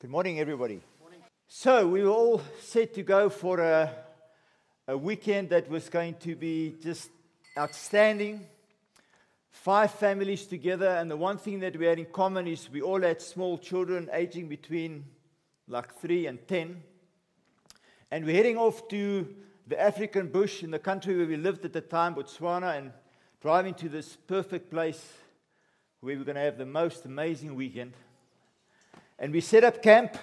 Good morning, everybody. So, we were all set to go for a, a weekend that was going to be just outstanding. Five families together, and the one thing that we had in common is we all had small children aging between like three and ten. And we're heading off to the African bush in the country where we lived at the time, Botswana, and driving to this perfect place where we're going to have the most amazing weekend. And we set up camp,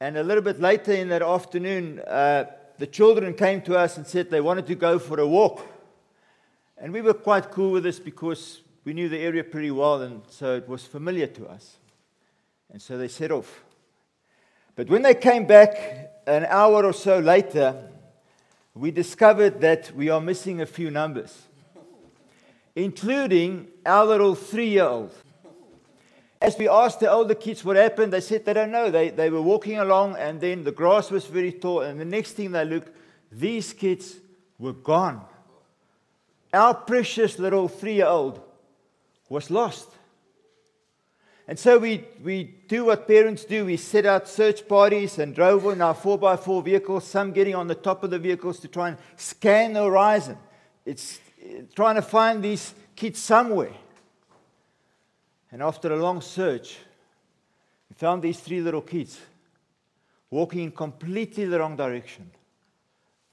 and a little bit later in that afternoon, uh, the children came to us and said they wanted to go for a walk. And we were quite cool with this because we knew the area pretty well, and so it was familiar to us. And so they set off. But when they came back an hour or so later, we discovered that we are missing a few numbers, including our little three year old. As we asked the older kids what happened, they said they don't know. They, they were walking along, and then the grass was very tall, and the next thing they looked, these kids were gone. Our precious little three year old was lost. And so we, we do what parents do. We set out search parties and drove in our 4x4 vehicles, some getting on the top of the vehicles to try and scan the horizon. It's trying to find these kids somewhere. And after a long search, we found these three little kids walking in completely the wrong direction,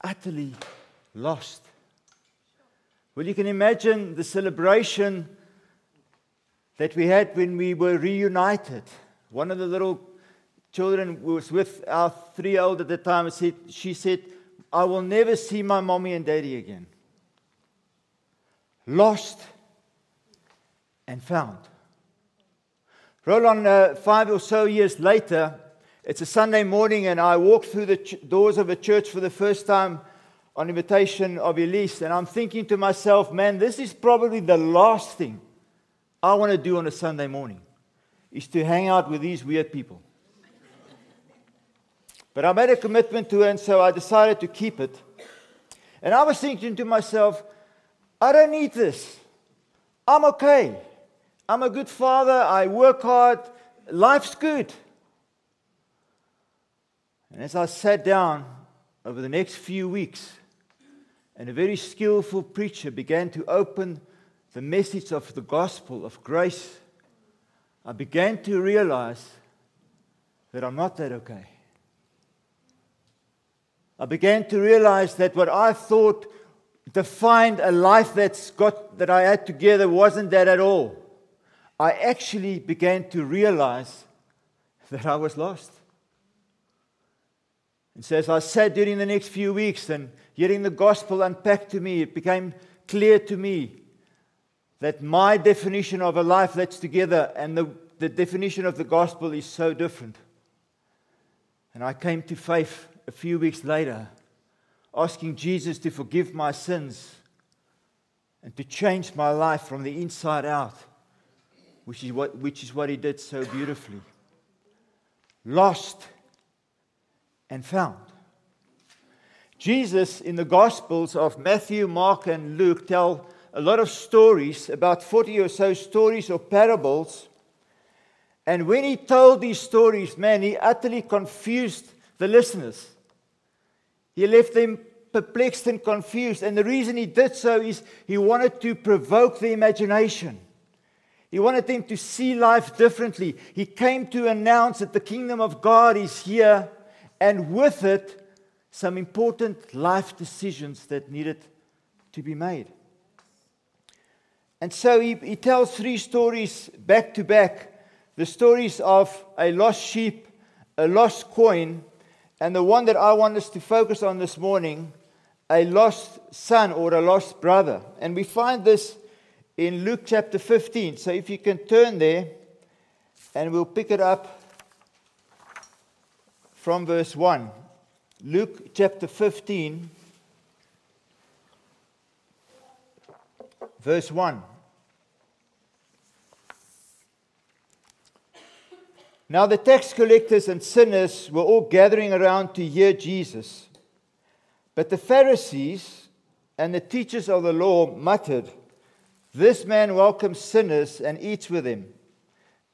utterly lost. Well, you can imagine the celebration that we had when we were reunited. One of the little children was with our three old at the time and said, she said, I will never see my mommy and daddy again. Lost and found. Roll on uh, five or so years later, it's a Sunday morning, and I walk through the ch- doors of a church for the first time on invitation of Elise, and I'm thinking to myself, man, this is probably the last thing I want to do on a Sunday morning, is to hang out with these weird people. But I made a commitment to it, and so I decided to keep it. And I was thinking to myself, I don't need this. I'm okay. I'm a good father. I work hard. Life's good. And as I sat down over the next few weeks, and a very skillful preacher began to open the message of the gospel of grace, I began to realize that I'm not that okay. I began to realize that what I thought defined a life that's got that I had together wasn't that at all. I actually began to realize that I was lost. And so, as I sat during the next few weeks and hearing the gospel unpacked to me, it became clear to me that my definition of a life that's together and the, the definition of the gospel is so different. And I came to faith a few weeks later, asking Jesus to forgive my sins and to change my life from the inside out which is what, which is what he did so beautifully. Lost and found. Jesus in the Gospels of Matthew, Mark, and Luke tell a lot of stories, about 40 or so stories or parables. And when he told these stories, man, he utterly confused the listeners. He left them perplexed and confused. And the reason he did so is he wanted to provoke the imagination. He wanted them to see life differently. He came to announce that the kingdom of God is here, and with it, some important life decisions that needed to be made. And so he, he tells three stories back to back the stories of a lost sheep, a lost coin, and the one that I want us to focus on this morning, a lost son or a lost brother. And we find this in Luke chapter 15. So if you can turn there, and we'll pick it up from verse 1. Luke chapter 15, verse 1. Now the tax collectors and sinners were all gathering around to hear Jesus. But the Pharisees and the teachers of the law muttered, this man welcomes sinners and eats with them.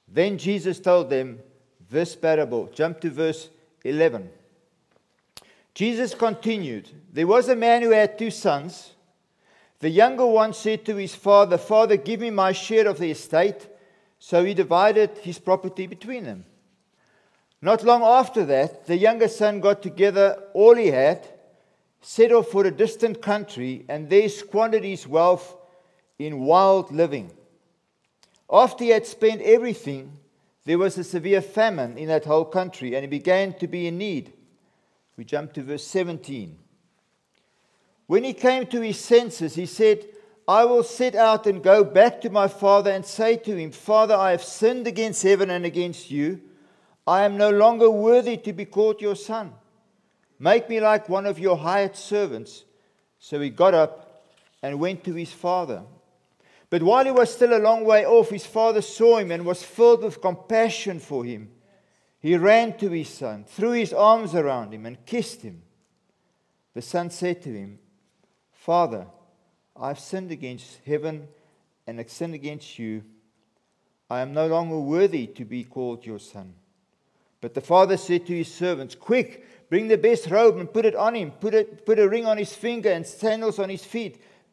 Then Jesus told them, this parable. Jump to verse 11. Jesus continued There was a man who had two sons. The younger one said to his father, Father, give me my share of the estate. So he divided his property between them. Not long after that, the younger son got together all he had, set off for a distant country, and there squandered his wealth in wild living. After he had spent everything, there was a severe famine in that whole country, and he began to be in need. We jump to verse 17. When he came to his senses, he said, I will set out and go back to my father and say to him, Father, I have sinned against heaven and against you. I am no longer worthy to be called your son. Make me like one of your hired servants. So he got up and went to his father. But while he was still a long way off, his father saw him and was filled with compassion for him. He ran to his son, threw his arms around him, and kissed him. The son said to him, Father, I've sinned against heaven and I've sinned against you. I am no longer worthy to be called your son. But the father said to his servants, Quick, bring the best robe and put it on him. Put, it, put a ring on his finger and sandals on his feet.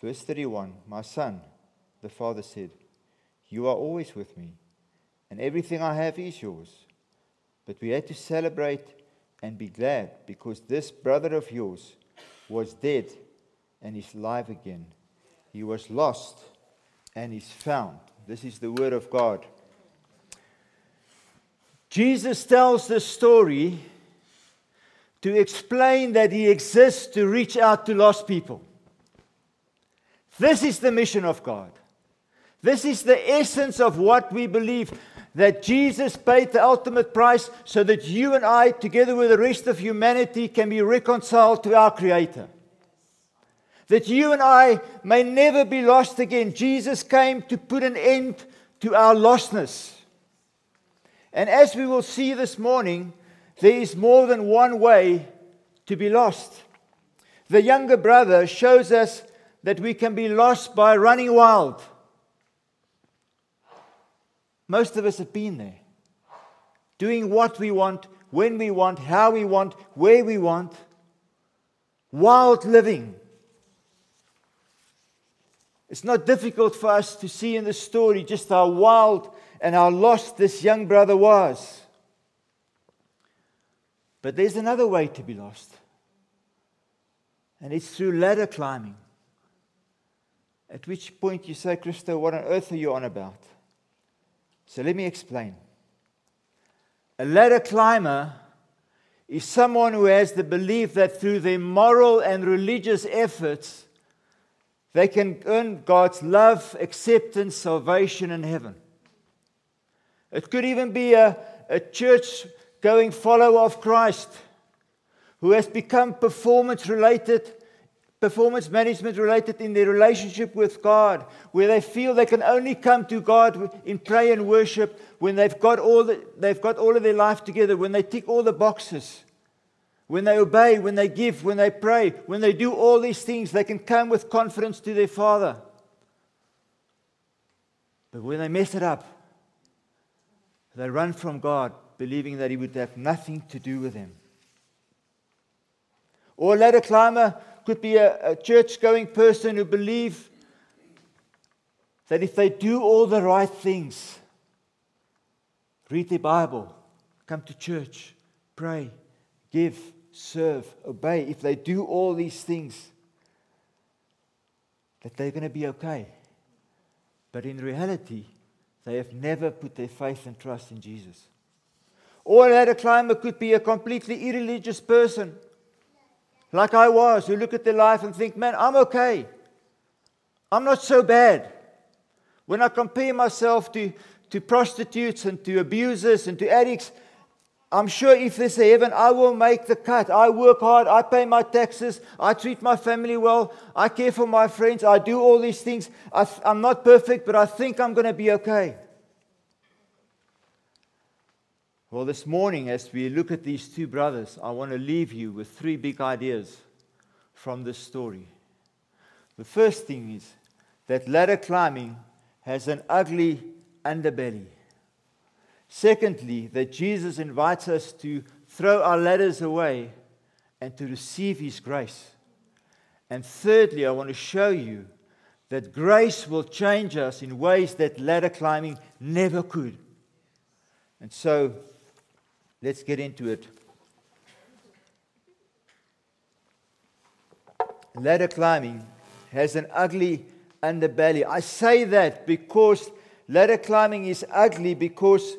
Verse 31 My son, the father said, You are always with me, and everything I have is yours. But we had to celebrate and be glad because this brother of yours was dead and is alive again. He was lost and is found. This is the word of God. Jesus tells this story to explain that he exists to reach out to lost people. This is the mission of God. This is the essence of what we believe that Jesus paid the ultimate price so that you and I, together with the rest of humanity, can be reconciled to our Creator that you and I may never be lost again. Jesus came to put an end to our lostness. And as we will see this morning, there is more than one way to be lost. The younger brother shows us that we can be lost by running wild. Most of us have been there, doing what we want, when we want, how we want, where we want. Wild living. It's not difficult for us to see in the story just how wild and how lost this young brother was. But there's another way to be lost, and it's through ladder climbing. At which point you say, Christo, what on earth are you on about? So let me explain. A ladder climber is someone who has the belief that through their moral and religious efforts, they can earn God's love, acceptance, salvation, and heaven. It could even be a, a church going follower of Christ who has become performance related, performance management related in their relationship with God, where they feel they can only come to God in prayer and worship when they've got all, the, they've got all of their life together, when they tick all the boxes. When they obey, when they give, when they pray, when they do all these things, they can come with confidence to their Father. But when they mess it up, they run from God, believing that He would have nothing to do with them. Or a ladder climber could be a, a church going person who believes that if they do all the right things, read the Bible, come to church, pray, give, serve, obey, if they do all these things, that they're going to be okay. But in reality, they have never put their faith and trust in Jesus. Or that a climber could be a completely irreligious person, like I was, who look at their life and think, man, I'm okay. I'm not so bad. When I compare myself to, to prostitutes and to abusers and to addicts, I'm sure if there's a heaven, I will make the cut. I work hard, I pay my taxes, I treat my family well, I care for my friends, I do all these things. I am not perfect, but I think I'm going to be okay. Well, this morning, as we look at these two brothers, I want to leave you with three big ideas from this story. The first thing is that ladder climbing has an ugly underbelly. Secondly, that Jesus invites us to throw our ladders away and to receive His grace. And thirdly, I want to show you that grace will change us in ways that ladder climbing never could. And so, let's get into it. Ladder climbing has an ugly underbelly. I say that because ladder climbing is ugly because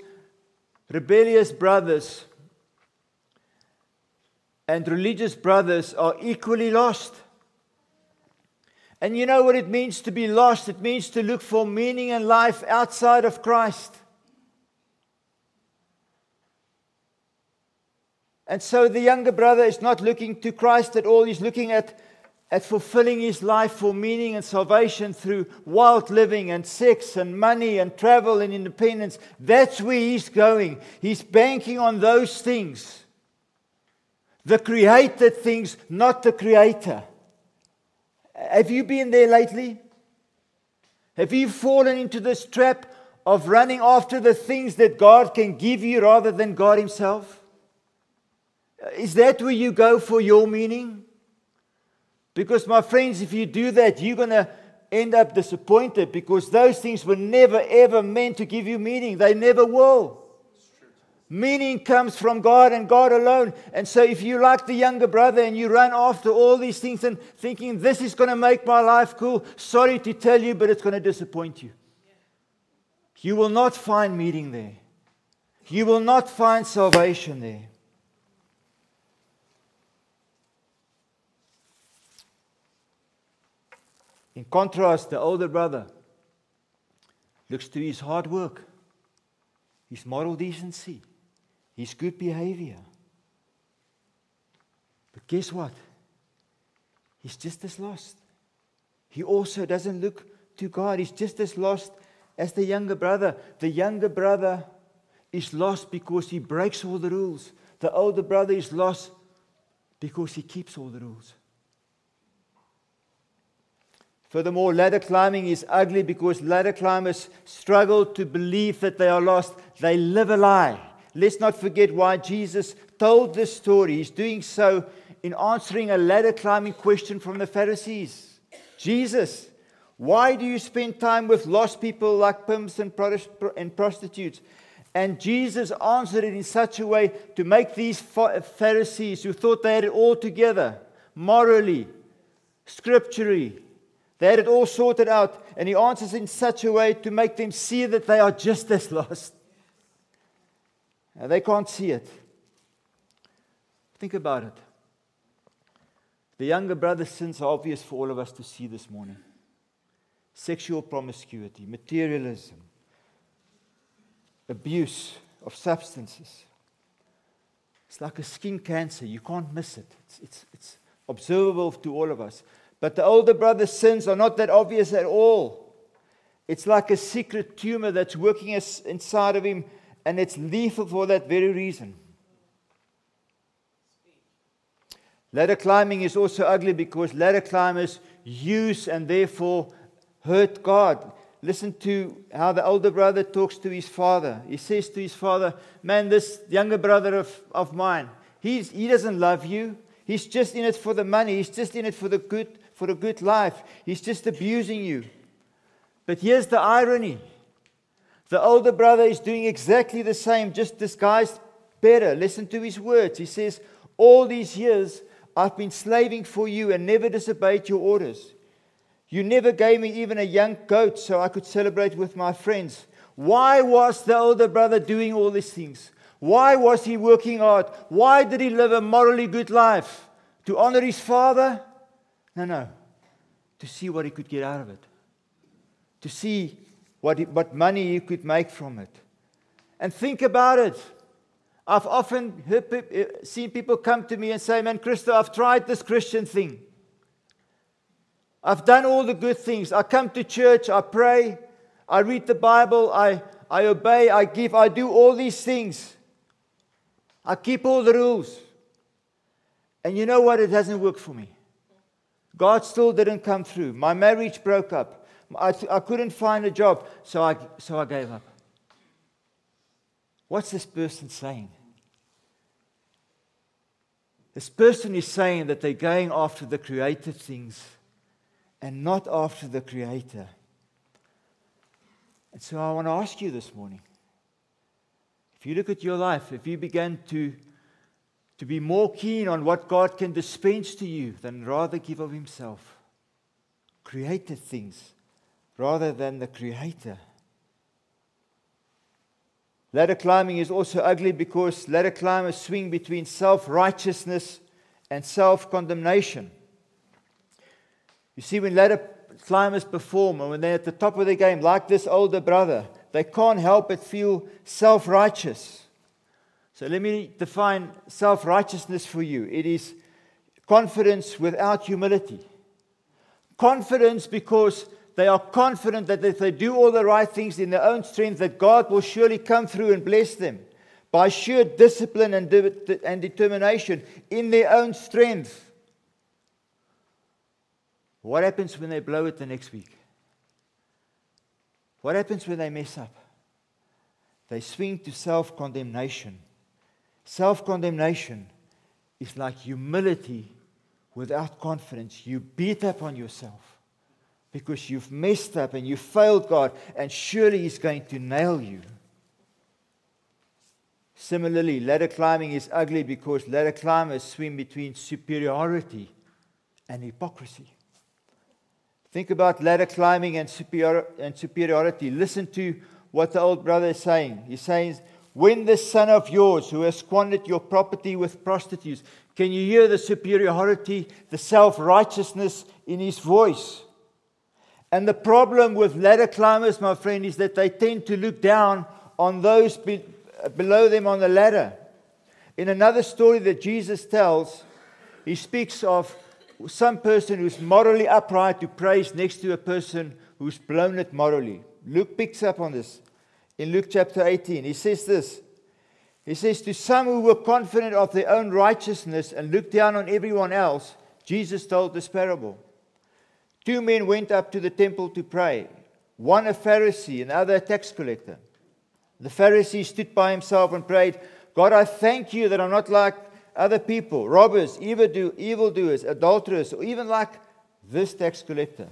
rebellious brothers and religious brothers are equally lost. And you know what it means to be lost? It means to look for meaning and life outside of Christ. And so the younger brother is not looking to Christ at all. He's looking at at fulfilling his life for meaning and salvation through wild living and sex and money and travel and independence. That's where he's going. He's banking on those things. The created things, not the creator. Have you been there lately? Have you fallen into this trap of running after the things that God can give you rather than God Himself? Uh, is that where you go for your meaning? Because, my friends, if you do that, you're going to end up disappointed because those things were never, ever meant to give you meaning. They never will. Meaning comes from God and God alone. And so, if you like the younger brother and you run after all these things and thinking, this is going to make my life cool, sorry to tell you, but it's going to disappoint you. You will not find meaning there. You will not find salvation there. In contrast, the older brother looks to his hard work, his moral decency, his good behavior. But guess what? He's just as lost. He also doesn't look to God. He's just as lost as the younger brother. The younger brother is lost because he breaks all the rules. The older brother is lost because he keeps all the rules. Furthermore, ladder climbing is ugly because ladder climbers struggle to believe that they are lost. They live a lie. Let's not forget why Jesus told this story. He's doing so in answering a ladder climbing question from the Pharisees. Jesus, why do you spend time with lost people like pimps and prostitutes? And Jesus answered it in such a way to make these Pharisees who thought they had it all together, morally, scripturally, they had it all sorted out, and he answers in such a way to make them see that they are just as lost. And they can't see it. Think about it. The younger brother's sins are obvious for all of us to see this morning sexual promiscuity, materialism, abuse of substances. It's like a skin cancer. You can't miss it, it's, it's, it's observable to all of us. But the older brother's sins are not that obvious at all. It's like a secret tumor that's working inside of him, and it's lethal for that very reason. Ladder climbing is also ugly because ladder climbers use and therefore hurt God. Listen to how the older brother talks to his father. He says to his father, Man, this younger brother of, of mine, he's, he doesn't love you. He's just in it for the money. He's just in it for the good for a good life. He's just abusing you. But here's the irony the older brother is doing exactly the same, just disguised better. Listen to his words. He says, All these years I've been slaving for you and never disobeyed your orders. You never gave me even a young goat so I could celebrate with my friends. Why was the older brother doing all these things? Why was he working hard? Why did he live a morally good life? To honor his father? No, no. To see what he could get out of it. To see what, he, what money he could make from it. And think about it. I've often heard, eh, seen people come to me and say, Man, Christo, I've tried this Christian thing. I've done all the good things. I come to church, I pray, I read the Bible, I, I obey, I give, I do all these things. I keep all the rules. And you know what? It hasn't worked for me. God still didn't come through. My marriage broke up. I, I couldn't find a job, so I, so I gave up. What's this person saying? This person is saying that they're going after the created things and not after the Creator. And so I want to ask you this morning if you look at your life, if you begin to, to be more keen on what God can dispense to you than rather give of Himself, created things rather than the Creator. Ladder climbing is also ugly because ladder climbers swing between self righteousness and self condemnation. You see, when ladder climbers perform and when they're at the top of their game, like this older brother, they can't help but feel self righteous. So let me define self righteousness for you it is confidence without humility. Confidence because they are confident that if they do all the right things in their own strength, that God will surely come through and bless them by sheer discipline and, de- and determination in their own strength. What happens when they blow it the next week? What happens when they mess up? They swing to self condemnation. Self condemnation is like humility without confidence. You beat up on yourself because you've messed up and you failed God, and surely He's going to nail you. Similarly, ladder climbing is ugly because ladder climbers swim between superiority and hypocrisy. Think about ladder climbing and, superiority. Listen to what the old brother is saying. He's saying, When this son of yours who has squandered your property with prostitutes, can you hear the superiority, the self righteousness in his voice? And the problem with ladder climbers, my friend, is that they tend to look down on those be- below them on the ladder. In another story that Jesus tells, he speaks of some person who's morally upright to praise next to a person who's blown it morally. Luke picks up on this in Luke chapter 18. He says this He says, To some who were confident of their own righteousness and looked down on everyone else, Jesus told this parable. Two men went up to the temple to pray, one a Pharisee and the other a tax collector. The Pharisee stood by himself and prayed, God, I thank you that I'm not like other people, robbers, evildoers, adulterers, or even like this tax collector.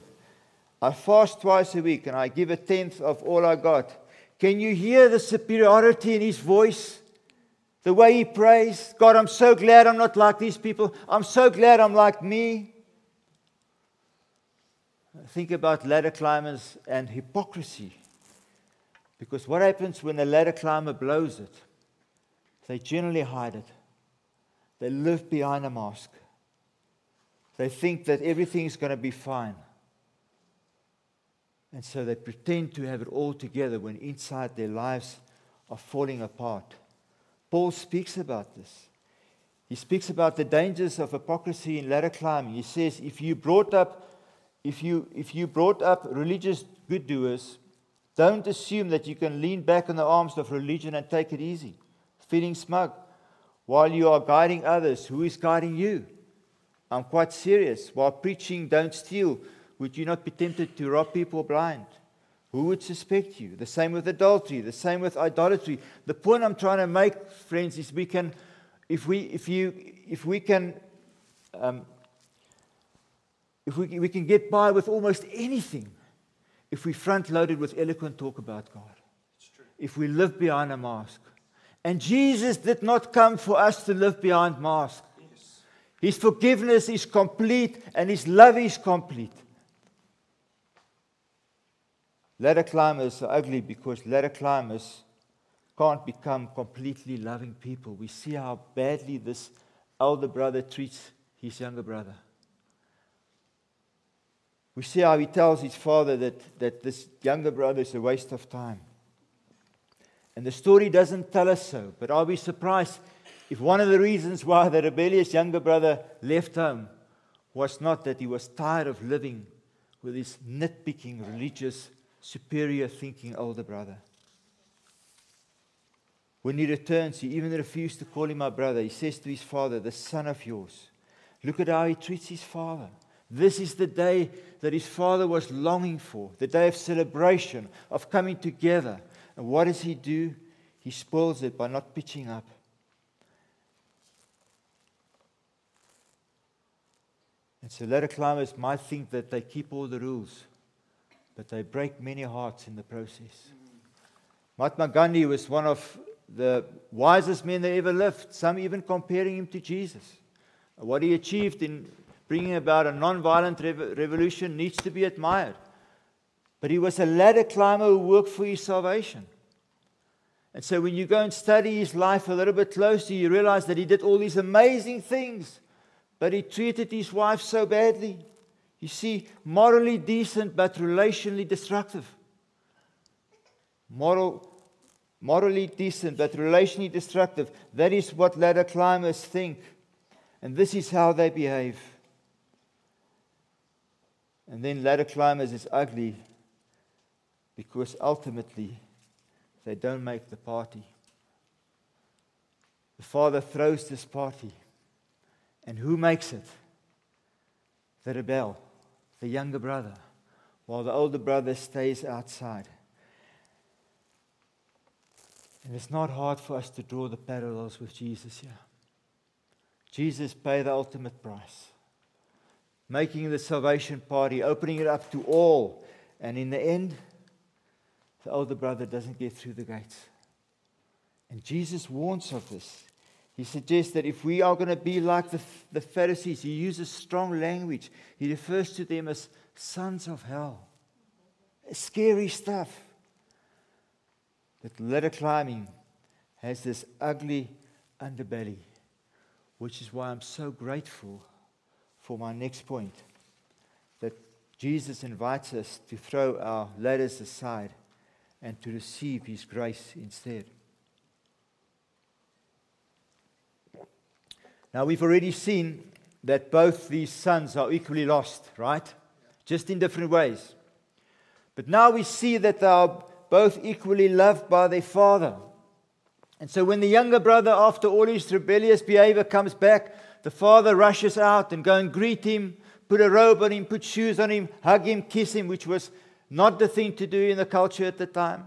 I fast twice a week and I give a tenth of all I got. Can you hear the superiority in his voice? The way he prays? God, I'm so glad I'm not like these people. I'm so glad I'm like me. Think about ladder climbers and hypocrisy. Because what happens when a ladder climber blows it? They generally hide it. They live behind a mask. They think that everything is going to be fine. And so they pretend to have it all together when inside their lives are falling apart. Paul speaks about this. He speaks about the dangers of hypocrisy in ladder climbing. He says, if you brought up, if you, if you brought up religious good doers, don't assume that you can lean back on the arms of religion and take it easy, feeling smug while you are guiding others, who is guiding you? I'm quite serious. While preaching, don't steal, would you not be tempted to rob people blind? Who would suspect you? The same with adultery, the same with idolatry. The point I'm trying to make, friends, is we can, if we, if you, if we can, um, if we, we can get by with almost anything if we front loaded with eloquent talk about God. If we live behind a mask And Jesus did not come for us to live behind masks. His forgiveness is complete and His love is complete. Ladder climbers are ugly because ladder climbers can't become completely loving people. We see how badly this elder brother treats his younger brother. We see how he tells his father that, that this younger brother is a waste of time. And the story doesn't tell us so, but I'll be surprised if one of the reasons why the rebellious younger brother left home was not that he was tired of living with his nitpicking, religious, superior thinking older brother. When he returns, he even refused to call him my brother. He says to his father, The son of yours. Look at how he treats his father. This is the day that his father was longing for, the day of celebration, of coming together. And what does he do? He spoils it by not pitching up. And so ladder climbers might think that they keep all the rules, but they break many hearts in the process. Mahatma Gandhi was one of the wisest men that ever lived, some even comparing him to Jesus. What he achieved in bringing about a non-violent rev- revolution needs to be admired. But he was a ladder climber who worked for his salvation. And so when you go and study his life a little bit closer, you realize that he did all these amazing things, but he treated his wife so badly. You see, morally decent but relationally destructive. Moral, morally decent but relationally destructive. That is what ladder climbers think. And this is how they behave. And then ladder climbers is ugly because ultimately they don't make the party. The father throws this party. And who makes it? The rebel, the younger brother, while the older brother stays outside. And it's not hard for us to draw the parallels with Jesus here. Jesus paid the ultimate price making the salvation party, opening it up to all. And in the end, the older brother doesn't get through the gates. And Jesus warns of this. He suggests that if we are going to be like the, the Pharisees, he uses strong language. He refers to them as sons of hell. Scary stuff. That ladder climbing has this ugly underbelly, which is why I'm so grateful for my next point that Jesus invites us to throw our ladders aside and to receive his grace instead. Now, we've already seen that both these sons are equally lost, right? Just in different ways. But now we see that they are both equally loved by their father. And so when the younger brother, after all his rebellious behavior, comes back, the father rushes out and go and greet him, put a robe on him, put shoes on him, hug him, kiss him, which was not the thing to do in the culture at the time.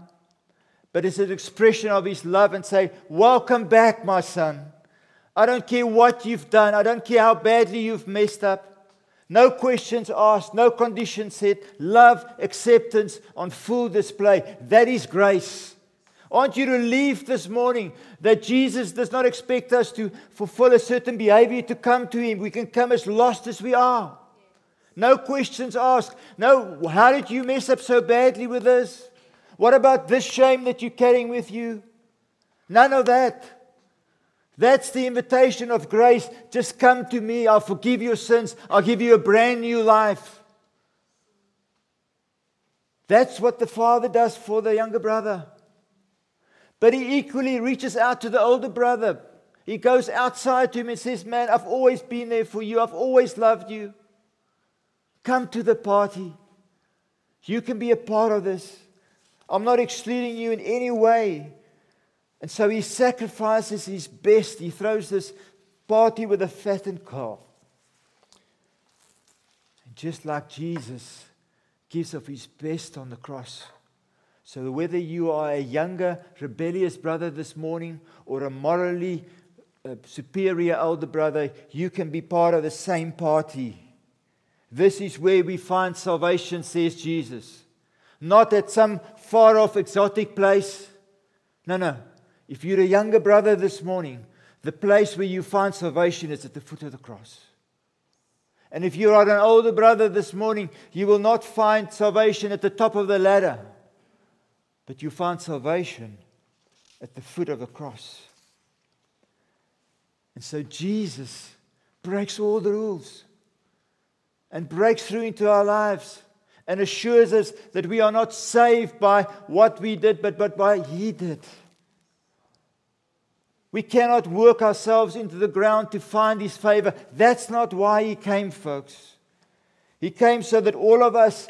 But it's an expression of his love and say, Welcome back, my son. I don't care what you've done. I don't care how badly you've messed up. No questions asked, no conditions set. Love, acceptance on full display. That is grace. Aren't you relieved this morning that Jesus does not expect us to fulfill a certain behavior to come to Him? We can come as lost as we are. No questions asked. No, how did you mess up so badly with this? What about this shame that you're carrying with you? None of that. That's the invitation of grace. Just come to me. I'll forgive your sins. I'll give you a brand new life. That's what the Father does for the younger brother. But he equally reaches out to the older brother. He goes outside to him and says, Man, I've always been there for you. I've always loved you. Come to the party. You can be a part of this. I'm not excluding you in any way. And so he sacrifices his best. He throws this party with a fattened calf. And just like Jesus gives of his best on the cross so, whether you are a younger, rebellious brother this morning or a morally uh, superior elder brother, you can be part of the same party. This is where we find salvation, says Jesus. Not at some far off exotic place. No, no. If you're a younger brother this morning, the place where you find salvation is at the foot of the cross. And if you are an older brother this morning, you will not find salvation at the top of the ladder, but you find salvation at the foot of the cross. And so Jesus breaks all the rules and breaks through into our lives and assures us that we are not saved by what we did, but, but by He did. We cannot work ourselves into the ground to find His favor. That's not why He came, folks. He came so that all of us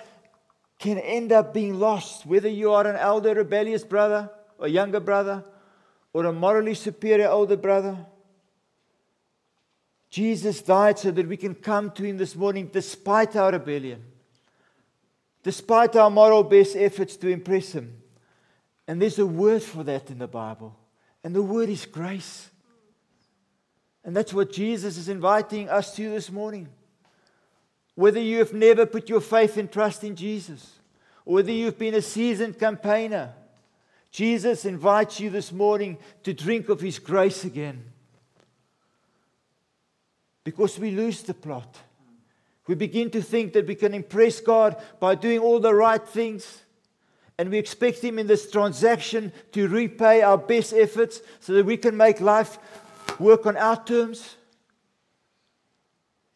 can end up being lost, whether you are an elder, rebellious brother, or younger brother, or a morally superior older brother. Jesus died so that we can come to Him this morning despite our rebellion, despite our moral best efforts to impress Him. And there's a word for that in the Bible. And the word is grace. And that's what Jesus is inviting us to this morning. Whether you have never put your faith and trust in Jesus, or whether you've been a seasoned campaigner, Jesus invites you this morning to drink of his grace again. Because we lose the plot. We begin to think that we can impress God by doing all the right things and we expect Him in this transaction to repay our best efforts so that we can make life work on our terms.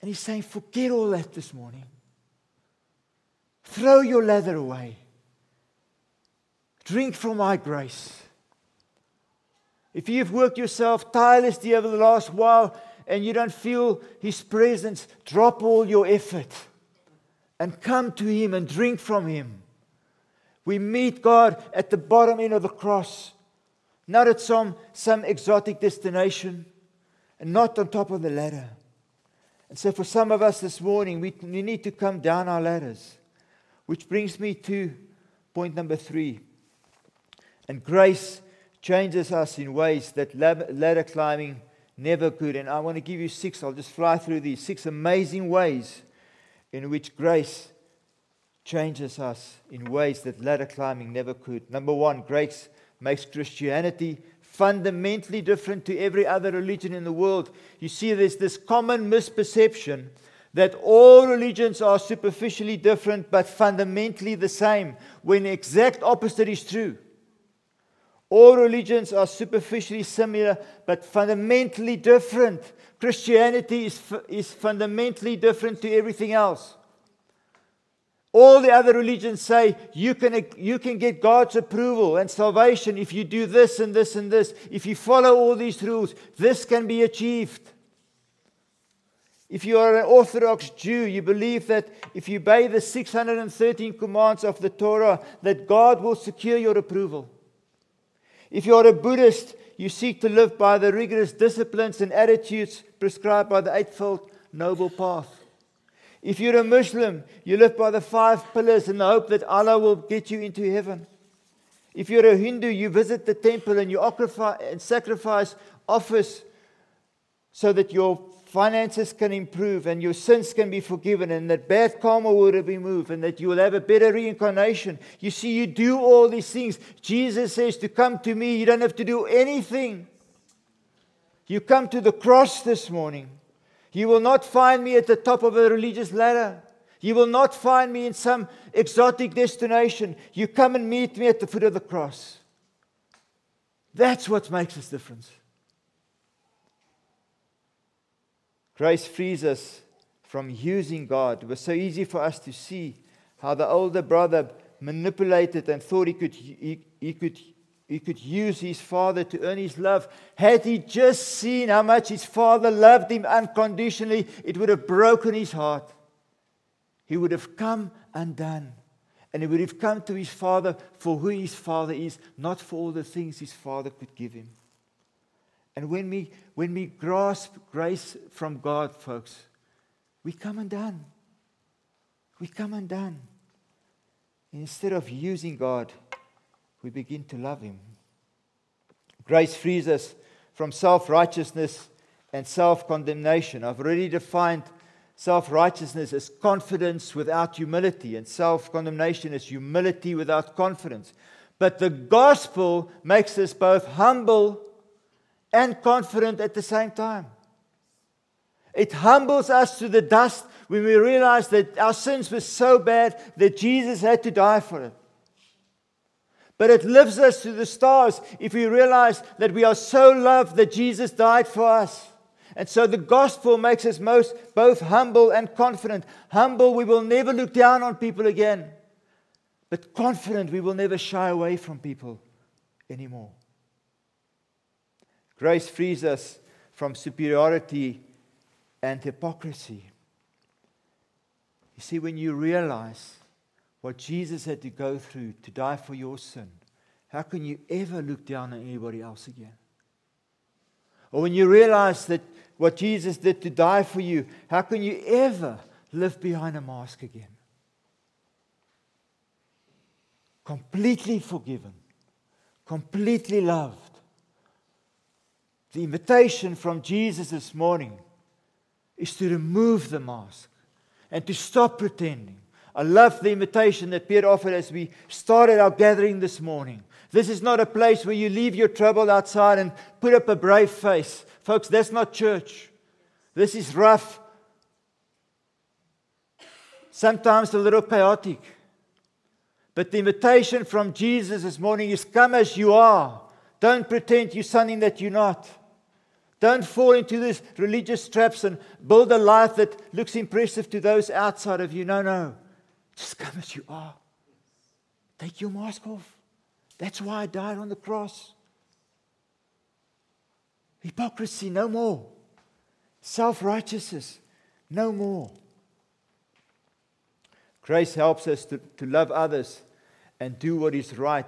And He's saying, forget all that this morning. Throw your lather away. Drink from my grace. If you've worked yourself tirelessly over the last while and you don't feel His presence, drop all your effort and come to Him and drink from Him. We meet God at the bottom end of the cross, not at some, some exotic destination, and not on top of the ladder. And so, for some of us this morning, we, we need to come down our ladders, which brings me to point number three. And grace changes us in ways that ladder climbing never could. And I want to give you six, I'll just fly through these six amazing ways in which grace changes us in ways that ladder climbing never could. Number one, grace makes Christianity fundamentally different to every other religion in the world. You see, there's this common misperception that all religions are superficially different but fundamentally the same, when the exact opposite is true. All religions are superficially similar but fundamentally different. Christianity is, is fundamentally different to everything else. All the other religions say you can, you can get God's approval and salvation if you do this and this and this. If you follow all these rules, this can be achieved. If you are an Orthodox Jew, you believe that if you obey the 613 commands of the Torah, that God will secure your approval. If you are a Buddhist, you seek to live by the rigorous disciplines and attitudes prescribed by the Eightfold Noble Path. If you're a Muslim, you live by the five pillars in the hope that Allah will get you into heaven. If you're a Hindu, you visit the temple and you sacrifice offers so that your finances can improve and your sins can be forgiven and that bad karma will be removed and that you will have a better reincarnation. You see, you do all these things. Jesus says to come to me, you don't have to do anything. You come to the cross this morning. You will not find me at the top of a religious ladder. You will not find me in some exotic destination. You come and meet me at the foot of the cross. That's what makes us difference. Grace frees us from using God. It was so easy for us to see how the older brother manipulated and thought he could, he, he could he could use his father to earn his love. Had he just seen how much his father loved him unconditionally, it would have broken his heart. He would have come undone. And he would have come to his father for who his father is, not for all the things his father could give him. And when we, when we grasp grace from God, folks, we come undone. We come undone. instead of using God, we begin to love Him. Grace frees us from self righteousness and self condemnation. I've already defined self righteousness as confidence without humility, and self condemnation as humility without confidence. But the gospel makes us both humble and confident at the same time. It humbles us to the dust when we realize that our sins were so bad that Jesus had to die for it. But it lifts us to the stars if we realize that we are so loved that Jesus died for us. And so the gospel makes us most both humble and confident. Humble, we will never look down on people again. But confident, we will never shy away from people anymore. Grace frees us from superiority and hypocrisy. You see, when you realize what Jesus had to go through to die for your sin, how can you ever look down on anybody else again? Or when you realize that what Jesus did to die for you, how can you ever live behind a mask again? Completely forgiven, completely loved. The invitation from Jesus this morning is to remove the mask and to stop pretending. I love the invitation that Pierre offered as we started our gathering this morning. This is not a place where you leave your trouble outside and put up a brave face. Folks, that's not church. This is rough, sometimes a little chaotic. But the invitation from Jesus this morning is come as you are. Don't pretend you're something that you're not. Don't fall into these religious traps and build a life that looks impressive to those outside of you. No, no. Just come as you are. Take your mask off. That's why I died on the cross. Hypocrisy, no more. Self righteousness, no more. Grace helps us to, to love others and do what is right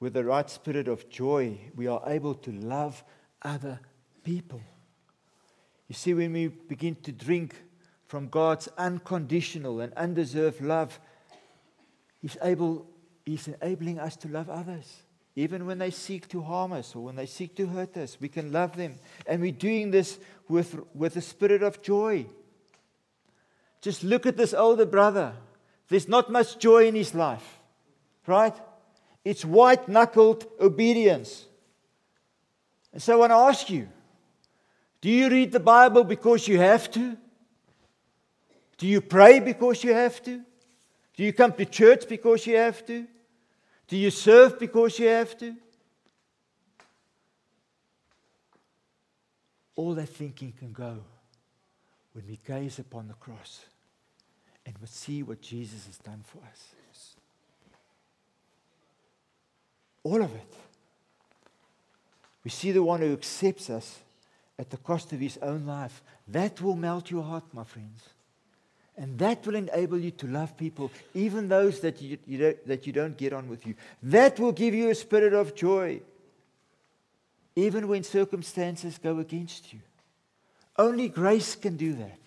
with the right spirit of joy. We are able to love other people. You see, when we begin to drink from God's unconditional and undeserved love, He's, able, He's enabling us to love others. Even when they seek to harm us or when they seek to hurt us, we can love them. And we're doing this with, with a spirit of joy. Just look at this older brother. There's not much joy in his life, right? It's white knuckled obedience. And so I want to ask you do you read the Bible because you have to? Do you pray because you have to? Do you come to church because you have to? Do you serve because you have to? All that thinking can go when we gaze upon the cross and we see what Jesus has done for us. All of it. We see the one who accepts us at the cost of his own life. That will melt your heart, my friends. And that will enable you to love people, even those that you, you don't, that you don't get on with you. That will give you a spirit of joy, even when circumstances go against you. Only grace can do that.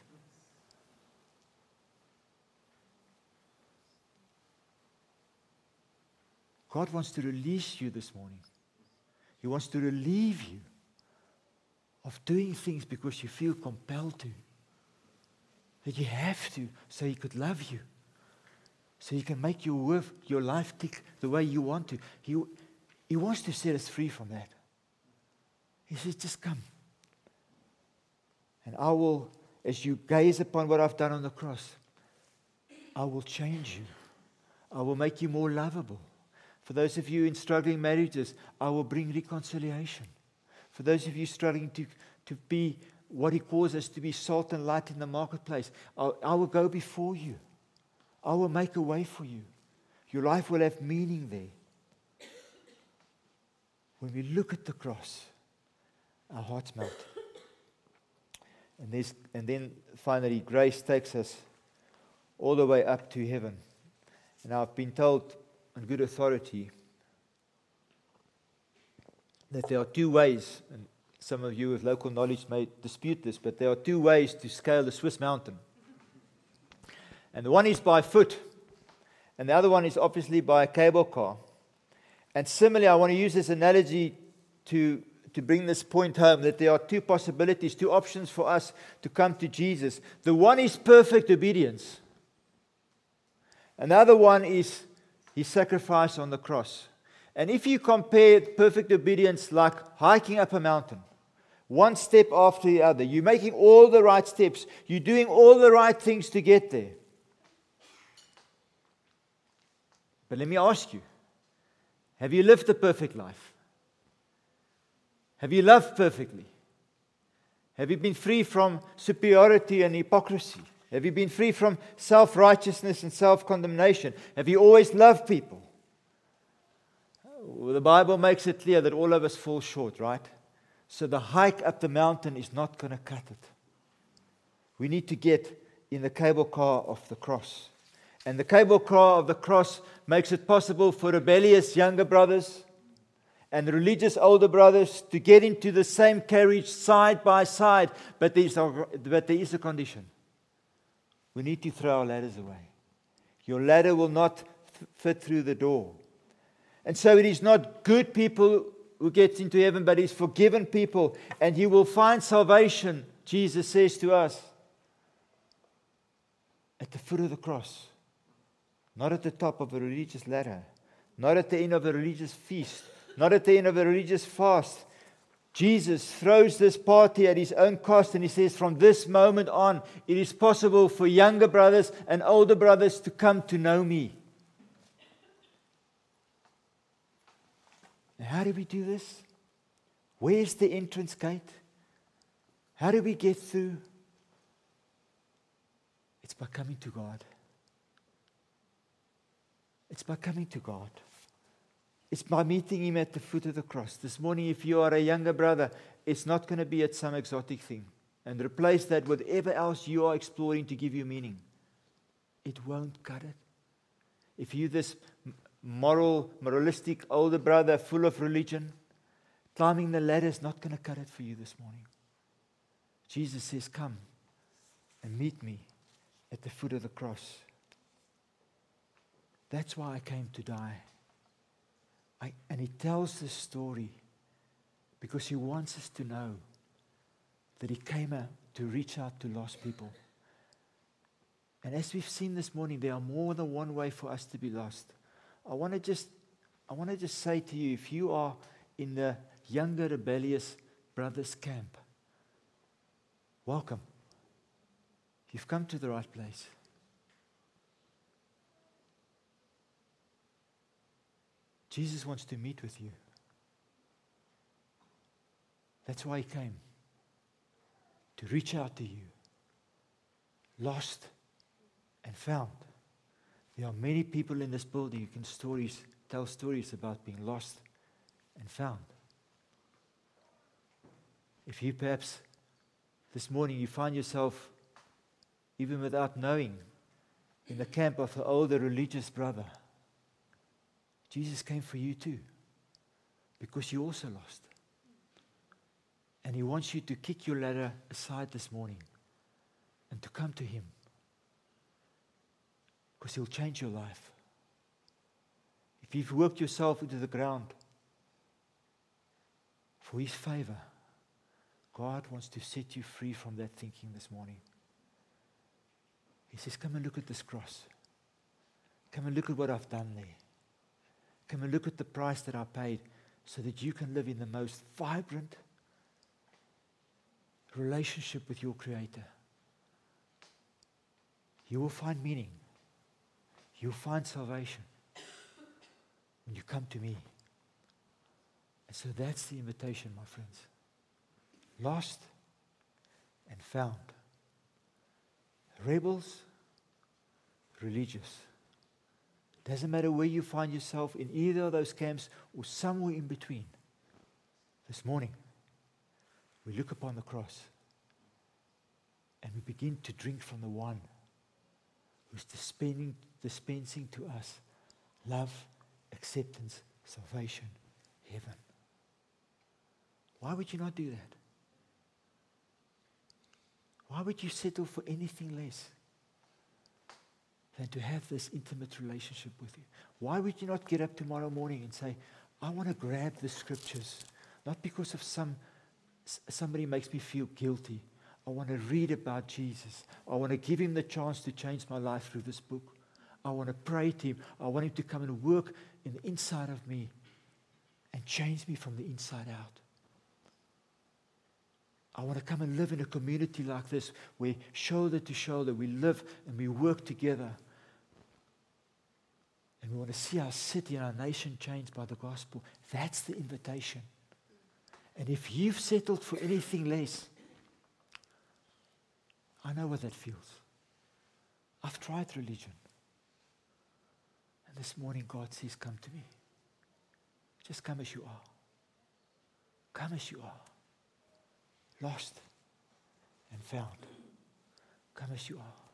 God wants to release you this morning. He wants to relieve you of doing things because you feel compelled to. That you have to so He could love you. So He can make your, work, your life tick the way you want to. He, he wants to set us free from that. He says, just come. And I will, as you gaze upon what I've done on the cross, I will change you. I will make you more lovable. For those of you in struggling marriages, I will bring reconciliation. For those of you struggling to, to be what He calls us to be salt and light in the marketplace, I'll, I will go before you. I will make a way for you. Your life will have meaning there. When we look at the cross, our hearts melt. And, and then finally, grace takes us all the way up to heaven. And I've been told on good authority that there are two ways, and some of you with local knowledge may dispute this, but there are two ways to scale the Swiss mountain. And the one is by foot, and the other one is obviously by a cable car. And similarly, I want to use this analogy to, to bring this point home that there are two possibilities, two options for us to come to Jesus. The one is perfect obedience, another one is his sacrifice on the cross. And if you compare perfect obedience like hiking up a mountain, one step after the other, you're making all the right steps, you're doing all the right things to get there. But let me ask you have you lived a perfect life? Have you loved perfectly? Have you been free from superiority and hypocrisy? Have you been free from self righteousness and self condemnation? Have you always loved people? Well, the Bible makes it clear that all of us fall short, right? So the hike up the mountain is not going to cut it. We need to get in the cable car of the cross. And the cable car of the cross makes it possible for rebellious younger brothers and religious older brothers to get into the same carriage side by side, but there is a, but there is a condition. We need to throw our ladders away. Your ladder will not fit through the door. And so it is not good people who gets into heaven, but it's forgiven people, and you will find salvation, Jesus says to us, at the foot of the cross, not at the top of a religious ladder, not at the end of a religious feast not at the end of a religious fast. Jesus throws this party at his own cost and he says, From this moment on, it is possible for younger brothers and older brothers to come to know me. How do we do this? Where's the entrance gate? How do we get through? It's by coming to God. It's by coming to God. It's by meeting him at the foot of the cross. This morning, if you are a younger brother, it's not going to be at some exotic thing. And replace that with whatever else you are exploring to give you meaning. It won't cut it. If you this moral, moralistic older brother full of religion, climbing the ladder is not going to cut it for you this morning. Jesus says, Come and meet me at the foot of the cross. That's why I came to die. I, and he tells this story because he wants us to know that he came out to reach out to lost people. And as we've seen this morning, there are more than one way for us to be lost. I want to just, I want to just say to you, if you are in the younger rebellious brothers camp, welcome. You've come to the right place. Jesus wants to meet with you. That's why he came to reach out to you, lost and found. There are many people in this building who can stories, tell stories about being lost and found. If you perhaps this morning you find yourself, even without knowing, in the camp of an older religious brother, Jesus came for you too, because you also lost. And He wants you to kick your ladder aside this morning and to come to Him, because He'll change your life. If you've worked yourself into the ground for His favor, God wants to set you free from that thinking this morning. He says, Come and look at this cross. Come and look at what I've done there. Come and look at the price that I paid so that you can live in the most vibrant relationship with your Creator. You will find meaning. You'll find salvation when you come to me. And so that's the invitation, my friends. Lost and found. Rebels, religious. Doesn't matter where you find yourself in either of those camps or somewhere in between. This morning, we look upon the cross and we begin to drink from the one who's dispensing, dispensing to us love, acceptance, salvation, heaven. Why would you not do that? Why would you settle for anything less? than to have this intimate relationship with you. Why would you not get up tomorrow morning and say, I want to grab the scriptures, not because of some somebody makes me feel guilty. I want to read about Jesus. I want to give him the chance to change my life through this book. I want to pray to him. I want him to come and work in the inside of me and change me from the inside out. I want to come and live in a community like this where shoulder to shoulder we live and we work together. And we want to see our city and our nation changed by the gospel. That's the invitation. And if you've settled for anything less, I know what that feels. I've tried religion. And this morning, God says, Come to me. Just come as you are. Come as you are lost and found. Come as you are.